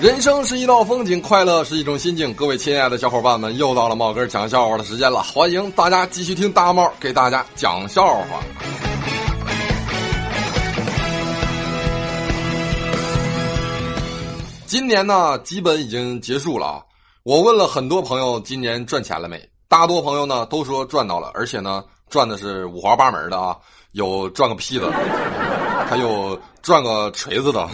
人生是一道风景，快乐是一种心境。各位亲爱的小伙伴们，又到了茂哥讲笑话的时间了，欢迎大家继续听大猫给大家讲笑话。今年呢，基本已经结束了啊。我问了很多朋友，今年赚钱了没？大多朋友呢都说赚到了，而且呢赚的是五花八门的啊，有赚个屁的，还有赚个锤子的，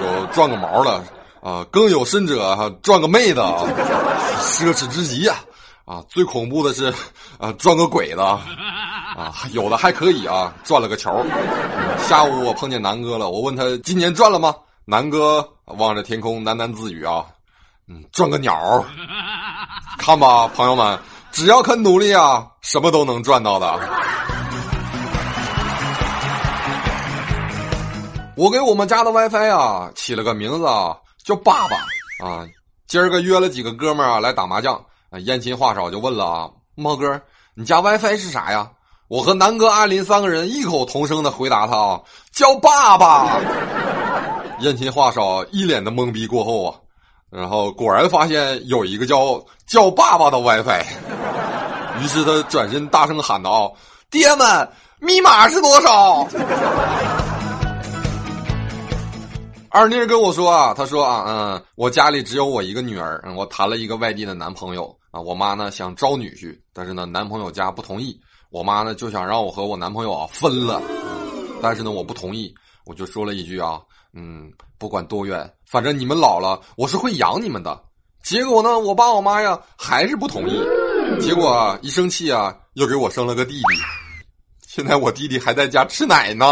有赚个毛的啊，更有甚者哈赚个妹子啊，奢侈之极呀！啊，最恐怖的是啊赚个鬼的啊，有的还可以啊，赚了个球。下午我碰见南哥了，我问他今年赚了吗？南哥望着天空喃喃自语啊，嗯，赚个鸟看吧，朋友们，只要肯努力啊，什么都能赚到的。我给我们家的 WiFi 啊起了个名字啊，叫爸爸啊。今儿个约了几个哥们儿啊来打麻将啊，燕琴话少就问了啊，猫哥，你家 WiFi 是啥呀？我和南哥、阿林三个人异口同声的回答他啊，叫爸爸。燕琴话少，一脸的懵逼。过后啊，然后果然发现有一个叫叫爸爸的 WiFi，于是他转身大声喊道：“爹们，密码是多少？”二妮跟我说啊，她说啊，嗯，我家里只有我一个女儿，我谈了一个外地的男朋友啊，我妈呢想招女婿，但是呢男朋友家不同意，我妈呢就想让我和我男朋友啊分了，但是呢我不同意，我就说了一句啊。嗯，不管多远，反正你们老了，我是会养你们的。结果呢，我爸我妈呀还是不同意。结果啊，一生气啊，又给我生了个弟弟。现在我弟弟还在家吃奶呢。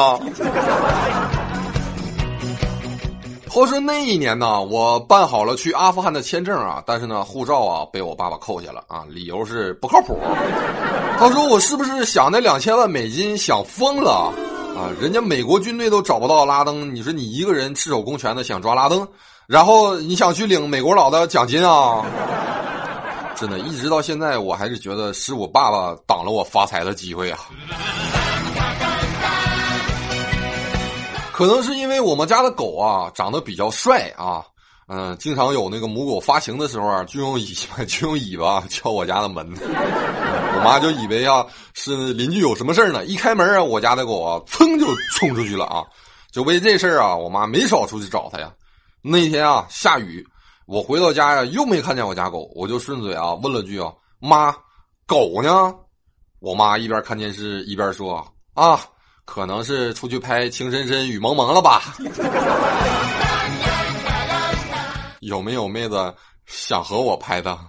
话说那一年呢，我办好了去阿富汗的签证啊，但是呢，护照啊被我爸爸扣下了啊，理由是不靠谱。他说我是不是想那两千万美金想疯了？啊，人家美国军队都找不到拉登，你说你一个人赤手空拳的想抓拉登，然后你想去领美国佬的奖金啊？真的，一直到现在，我还是觉得是我爸爸挡了我发财的机会啊。可能是因为我们家的狗啊长得比较帅啊。嗯，经常有那个母狗发情的时候啊，就用尾巴就用尾巴敲我家的门，我妈就以为啊是邻居有什么事呢。一开门啊，我家的狗啊噌就冲出去了啊，就为这事啊，我妈没少出去找它呀。那天啊下雨，我回到家呀又没看见我家狗，我就顺嘴啊问了句啊妈，狗呢？我妈一边看电视一边说啊，可能是出去拍情深深雨蒙蒙了吧。有没有妹子想和我拍的？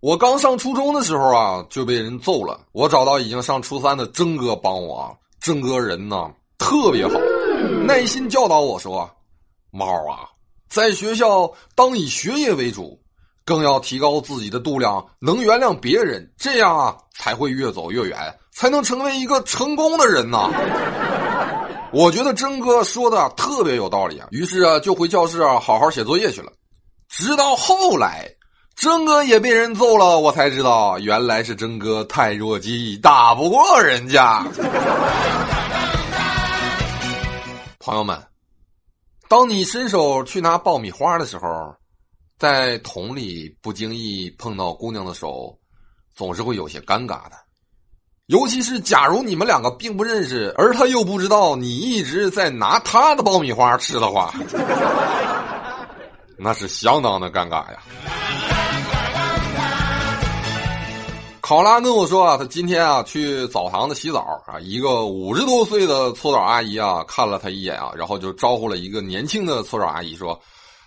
我刚上初中的时候啊，就被人揍了。我找到已经上初三的征哥帮我啊，征哥人呢特别好，耐心教导我说：“猫啊，在学校当以学业为主，更要提高自己的度量，能原谅别人，这样啊才会越走越远，才能成为一个成功的人呐。”我觉得征哥说的特别有道理啊，于是啊就回教室啊好好写作业去了。直到后来，征哥也被人揍了，我才知道原来是征哥太弱鸡，打不过人家。朋友们，当你伸手去拿爆米花的时候，在桶里不经意碰到姑娘的手，总是会有些尴尬的。尤其是假如你们两个并不认识，而他又不知道你一直在拿他的爆米花吃的话，那是相当的尴尬呀。考拉跟我说啊，他今天啊去澡堂子洗澡啊，一个五十多岁的搓澡阿姨啊看了他一眼啊，然后就招呼了一个年轻的搓澡阿姨说：“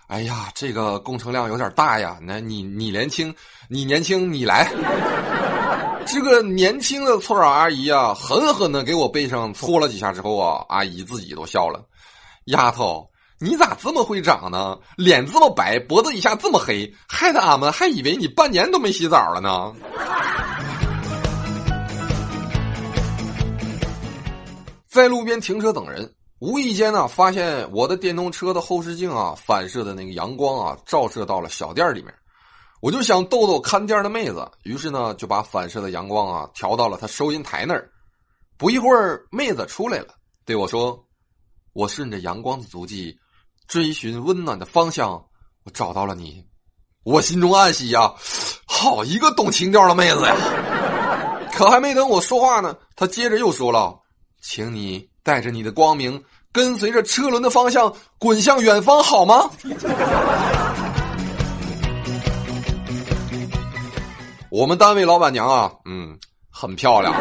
哎呀，这个工程量有点大呀，那你你年轻，你年轻你来。”这个年轻的搓澡阿姨啊，狠狠的给我背上搓了几下之后啊，阿姨自己都笑了。丫头，你咋这么会长呢？脸这么白，脖子以下这么黑，害得俺们还以为你半年都没洗澡了呢。在路边停车等人，无意间呢，发现我的电动车的后视镜啊，反射的那个阳光啊，照射到了小店里面。我就想逗逗看店的妹子，于是呢就把反射的阳光啊调到了她收银台那儿。不一会儿，妹子出来了，对我说：“我顺着阳光的足迹，追寻温暖的方向，我找到了你。”我心中暗喜呀，好一个懂情调的妹子呀！可还没等我说话呢，他接着又说了：“请你带着你的光明，跟随着车轮的方向，滚向远方，好吗？”我们单位老板娘啊，嗯，很漂亮，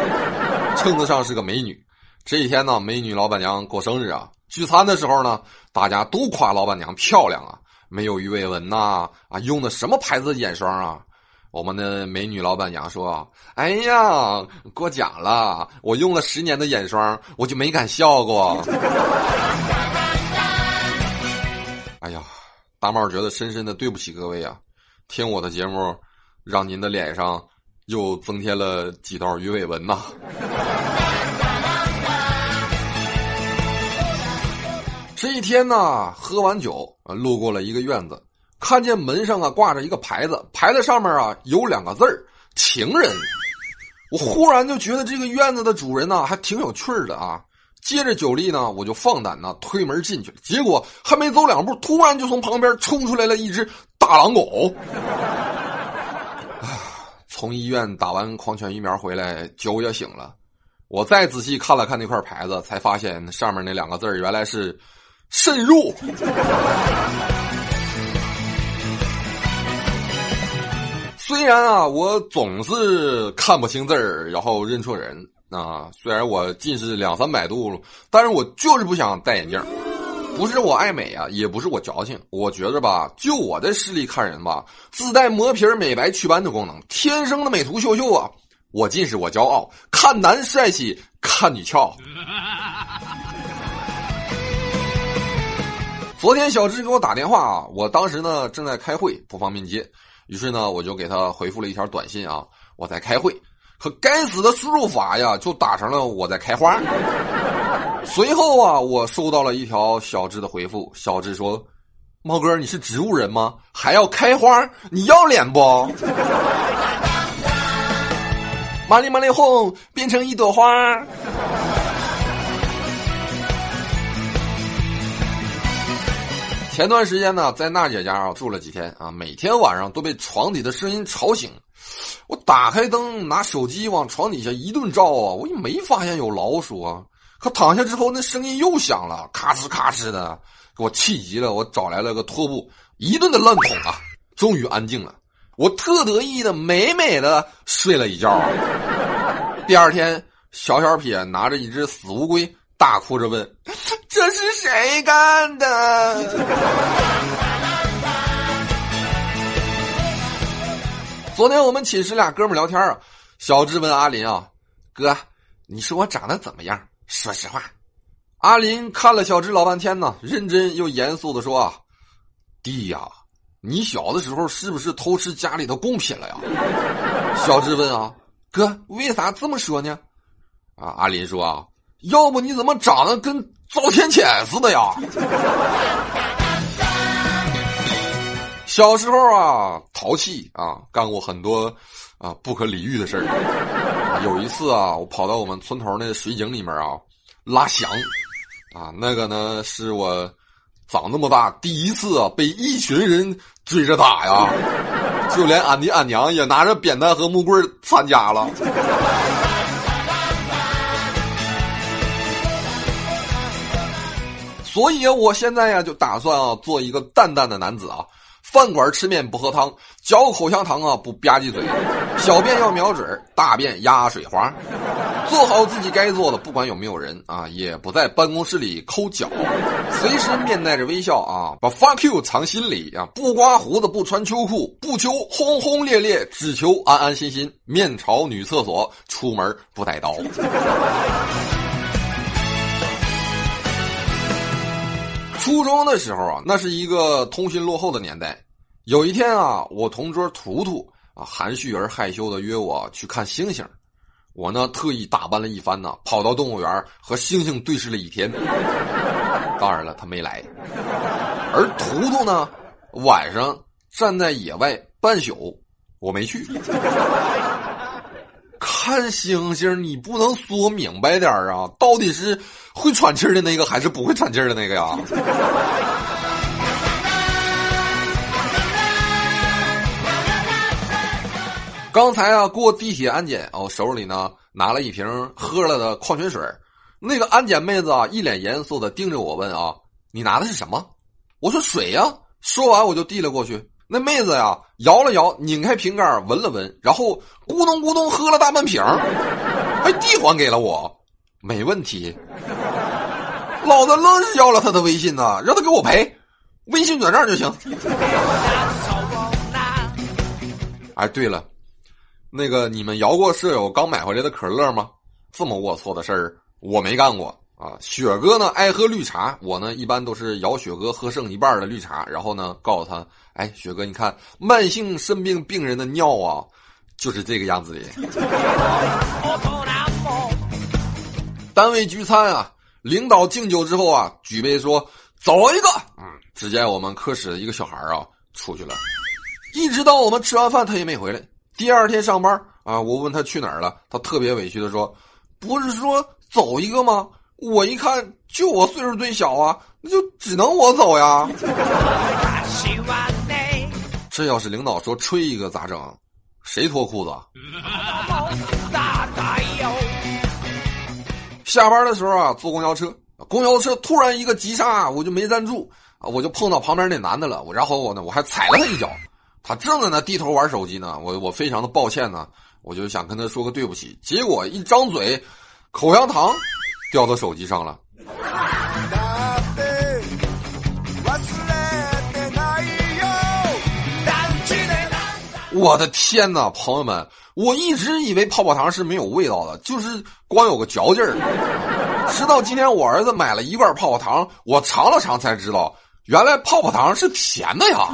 称得上是个美女。这一天呢，美女老板娘过生日啊，聚餐的时候呢，大家都夸老板娘漂亮啊，没有鱼尾纹呐，啊，用的什么牌子的眼霜啊？我们的美女老板娘说：“哎呀，过奖了，我用了十年的眼霜，我就没敢笑过。”哎呀，大茂觉得深深的对不起各位啊，听我的节目。让您的脸上又增添了几道鱼尾纹呐！这一天呢，喝完酒，路过了一个院子，看见门上啊挂着一个牌子，牌子上面啊有两个字儿“情人”。我忽然就觉得这个院子的主人呢还挺有趣的啊。借着酒力呢，我就放胆呢推门进去了。结果还没走两步，突然就从旁边冲出来了一只大狼狗。从医院打完狂犬疫苗回来，酒也醒了。我再仔细看了看那块牌子，才发现上面那两个字原来是“慎入”。虽然啊，我总是看不清字儿，然后认错人啊。虽然我近视两三百度，但是我就是不想戴眼镜。不是我爱美啊，也不是我矫情，我觉着吧，就我的视力看人吧，自带磨皮美白祛斑的功能，天生的美图秀秀啊！我近视我骄傲，看男帅气，看女俏。昨天小智给我打电话啊，我当时呢正在开会，不方便接，于是呢我就给他回复了一条短信啊，我在开会，可该死的输入法呀，就打成了我在开花。随后啊，我收到了一条小智的回复。小智说：“猫哥，你是植物人吗？还要开花？你要脸不？” 玛丽玛丽哄，变成一朵花。前段时间呢，在娜姐家啊住了几天啊，每天晚上都被床底的声音吵醒。我打开灯，拿手机往床底下一顿照啊，我也没发现有老鼠啊。可躺下之后，那声音又响了，咔哧咔哧的，给我气急了。我找来了个拖布，一顿的乱捅啊，终于安静了。我特得意的美美的睡了一觉。第二天，小小撇拿着一只死乌龟，大哭着问：“这是谁干的？”昨天我们寝室俩哥们聊天啊，小智问阿林啊：“哥，你说我长得怎么样？”说实话，阿林看了小智老半天呢，认真又严肃的说：“啊，弟呀，你小的时候是不是偷吃家里的贡品了呀？”小智问：“啊，哥，为啥这么说呢？”啊，阿林说：“啊，要不你怎么长得跟遭天谴似的呀？”小时候啊，淘气啊，干过很多啊不可理喻的事儿。有一次啊，我跑到我们村头那水井里面啊，拉翔，啊，那个呢是我长那么大第一次啊被一群人追着打呀，就连俺的俺娘也拿着扁担和木棍参加了。所以，我现在呀就打算啊做一个淡淡的男子啊。饭馆吃面不喝汤，嚼口香糖啊不吧唧嘴，小便要瞄准，大便压水花，做好自己该做的，不管有没有人啊，也不在办公室里抠脚，随时面带着微笑啊，把 fuck you 藏心里啊，不刮胡子，不穿秋裤，不求轰轰烈烈，只求安安心心，面朝女厕所，出门不带刀。初中的时候啊，那是一个通讯落后的年代。有一天啊，我同桌图图啊，含蓄而害羞的约我去看星星。我呢，特意打扮了一番呢，跑到动物园和星星对视了一天。当然了，他没来。而图图呢，晚上站在野外半宿，我没去。看星星，你不能说明白点啊？到底是会喘气的那个，还是不会喘气的那个呀？刚才啊，过地铁安检，我手里呢拿了一瓶喝了的矿泉水。那个安检妹子啊，一脸严肃的盯着我问啊：“你拿的是什么？”我说：“水呀。”说完我就递了过去。那妹子呀，摇了摇，拧开瓶盖闻了闻，然后咕咚咕咚喝了大半瓶，还递还给了我。没问题，老子愣是要了他的微信呢，让他给我赔，微信转账就行。哎，对了。那个，你们摇过舍友刚买回来的可乐吗？这么龌龊的事儿，我没干过啊。雪哥呢爱喝绿茶，我呢一般都是摇雪哥喝剩一半的绿茶，然后呢告诉他：“哎，雪哥，你看慢性肾病病人的尿啊，就是这个样子的。”单位聚餐啊，领导敬酒之后啊，举杯说：“走一个。”嗯，只见我们科室的一个小孩啊出去了，一直到我们吃完饭，他也没回来。第二天上班啊，我问他去哪儿了，他特别委屈的说：“不是说走一个吗？我一看就我岁数最小啊，那就只能我走呀。”这要是领导说吹一个咋整？谁脱裤子？下班的时候啊，坐公交车，公交车突然一个急刹，我就没站住啊，我就碰到旁边那男的了，我然后我呢，我还踩了他一脚。他正在那低头玩手机呢，我我非常的抱歉呢，我就想跟他说个对不起，结果一张嘴，口香糖掉到手机上了。我的天哪，朋友们，我一直以为泡泡糖是没有味道的，就是光有个嚼劲儿。直到今天我儿子买了一罐泡泡糖，我尝了尝才知道，原来泡泡糖是甜的呀。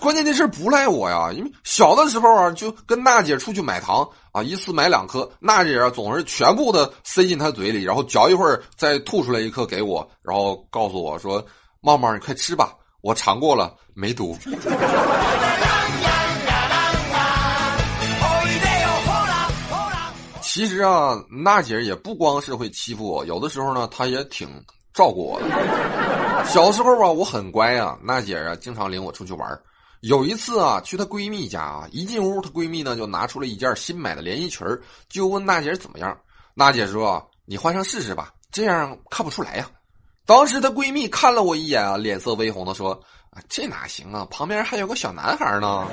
关键这事不赖我呀，因为小的时候啊，就跟娜姐出去买糖啊，一次买两颗，娜姐啊总是全部的塞进她嘴里，然后嚼一会儿再吐出来一颗给我，然后告诉我说：“茂茂，你快吃吧，我尝过了，没毒。”其实啊，娜姐也不光是会欺负我，有的时候呢，她也挺照顾我的。小时候吧，我很乖啊，娜姐啊经常领我出去玩。有一次啊，去她闺蜜家啊，一进屋，她闺蜜呢就拿出了一件新买的连衣裙就问娜姐怎么样。娜姐说：“你换上试试吧，这样看不出来呀。”当时她闺蜜看了我一眼啊，脸色微红的说：“啊，这哪行啊，旁边还有个小男孩呢。”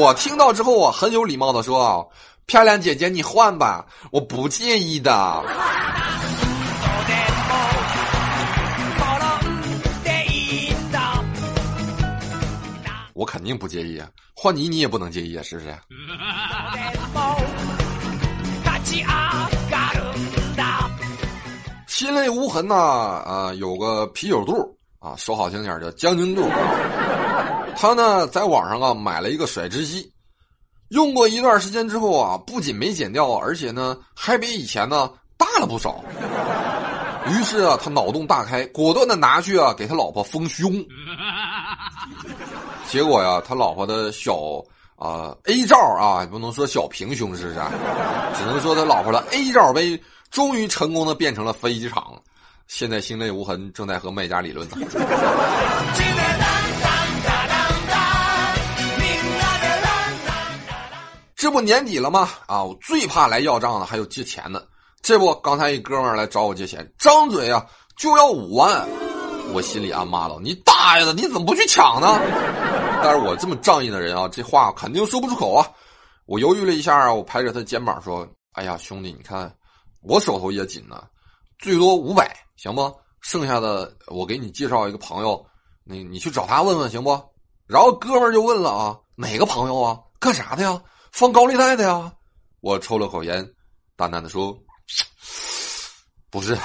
我听到之后啊，很有礼貌的说：“，漂亮姐姐，你换吧，我不介意的。”我肯定不介意啊，换你你也不能介意啊，是不是？心泪无痕呐，啊，有个啤酒肚啊，说好听点叫将军肚。他呢，在网上啊买了一个甩脂机，用过一段时间之后啊，不仅没减掉，而且呢，还比以前呢大了不少。于是啊，他脑洞大开，果断的拿去啊给他老婆丰胸。结果呀，他老婆的小啊 A 罩啊，不能说小平胸，是不是？只能说他老婆的 A 罩杯终于成功的变成了飞机场，现在心内无痕，正在和卖家理论呢。这不年底了吗？啊，我最怕来要账的，还有借钱的。这不，刚才一哥们来找我借钱，张嘴啊就要五万。我心里暗骂道：“你大爷的，你怎么不去抢呢？”但是我这么仗义的人啊，这话肯定说不出口啊。我犹豫了一下啊，我拍着他肩膀说：“哎呀，兄弟，你看我手头也紧呢，最多五百，行不？剩下的我给你介绍一个朋友，你你去找他问问，行不？”然后哥们就问了啊：“哪个朋友啊？干啥的呀？放高利贷的呀？”我抽了口烟，淡淡的说：“ 不是，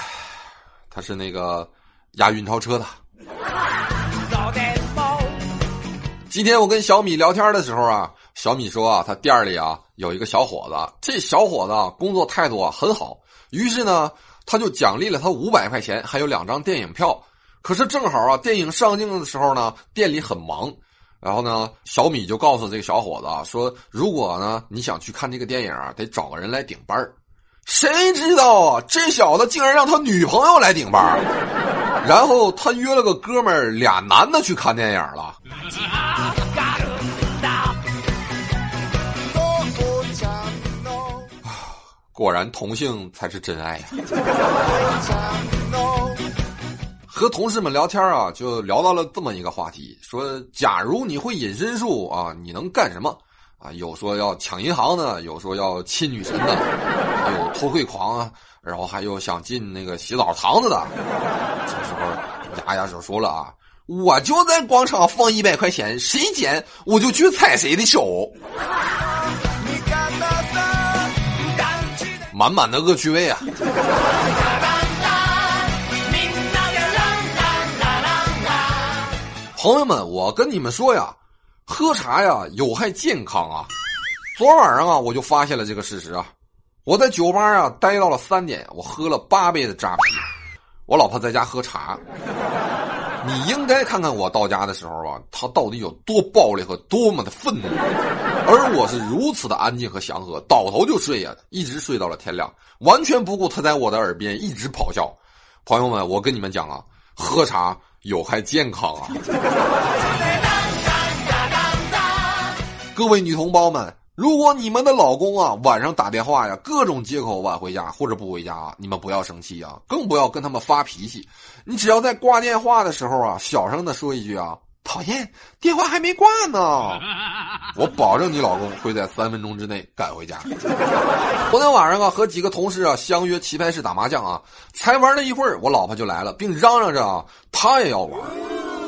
他是那个。”押运钞车的。今天我跟小米聊天的时候啊，小米说啊，他店里啊有一个小伙子，这小伙子工作态度啊很好，于是呢，他就奖励了他五百块钱，还有两张电影票。可是正好啊，电影上映的时候呢，店里很忙，然后呢，小米就告诉这个小伙子啊，说如果呢你想去看这个电影啊，得找个人来顶班谁知道啊，这小子竟然让他女朋友来顶班然后他约了个哥们儿，俩男的去看电影了。果然同性才是真爱呀！和同事们聊天啊，就聊到了这么一个话题：说，假如你会隐身术啊，你能干什么？啊，有说要抢银行的，有说要亲女神的，还有偷窥狂啊，然后还有想进那个洗澡堂子的。这时候，丫丫就说了啊：“我就在广场放一百块钱，谁捡我就去踩谁的手。”满满的恶趣味啊！朋友们，我跟你们说呀，喝茶呀有害健康啊！昨晚上啊，我就发现了这个事实啊。我在酒吧啊待到了三点，我喝了八杯的扎啤。我老婆在家喝茶。你应该看看我到家的时候啊，他到底有多暴力和多么的愤怒，而我是如此的安静和祥和，倒头就睡呀，一直睡到了天亮，完全不顾他在我的耳边一直咆哮。朋友们，我跟你们讲啊，喝茶有害健康啊！各位女同胞们。如果你们的老公啊晚上打电话呀，各种借口晚回家或者不回家啊，你们不要生气啊，更不要跟他们发脾气。你只要在挂电话的时候啊，小声的说一句啊，讨厌，电话还没挂呢。我保证你老公会在三分钟之内赶回家。昨天晚上啊，和几个同事啊相约棋牌室打麻将啊，才玩了一会儿，我老婆就来了，并嚷嚷着啊，她也要玩。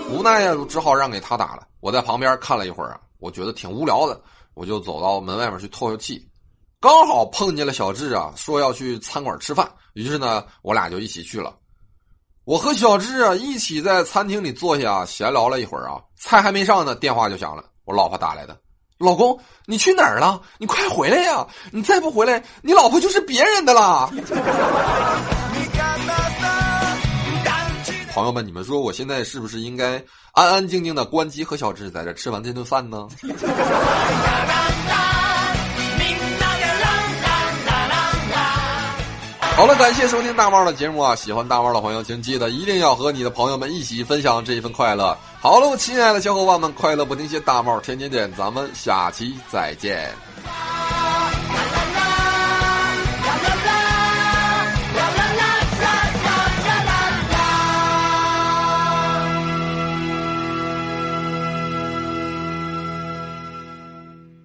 无奈呀，只好让给她打了。我在旁边看了一会儿啊，我觉得挺无聊的。我就走到门外面去透透气，刚好碰见了小智啊，说要去餐馆吃饭，于是呢，我俩就一起去了。我和小智啊一起在餐厅里坐下，闲聊了一会儿啊，菜还没上呢，电话就响了，我老婆打来的。老公，你去哪儿了？你快回来呀！你再不回来，你老婆就是别人的了。朋友们，你们说我现在是不是应该安安静静的关机和小智在这吃完这顿饭呢？好了，感谢收听大猫的节目啊！喜欢大猫的朋友，请记得一定要和你的朋友们一起分享这一份快乐。好了，亲爱的小伙伴们，快乐不停歇，大猫天天见，咱们下期再见。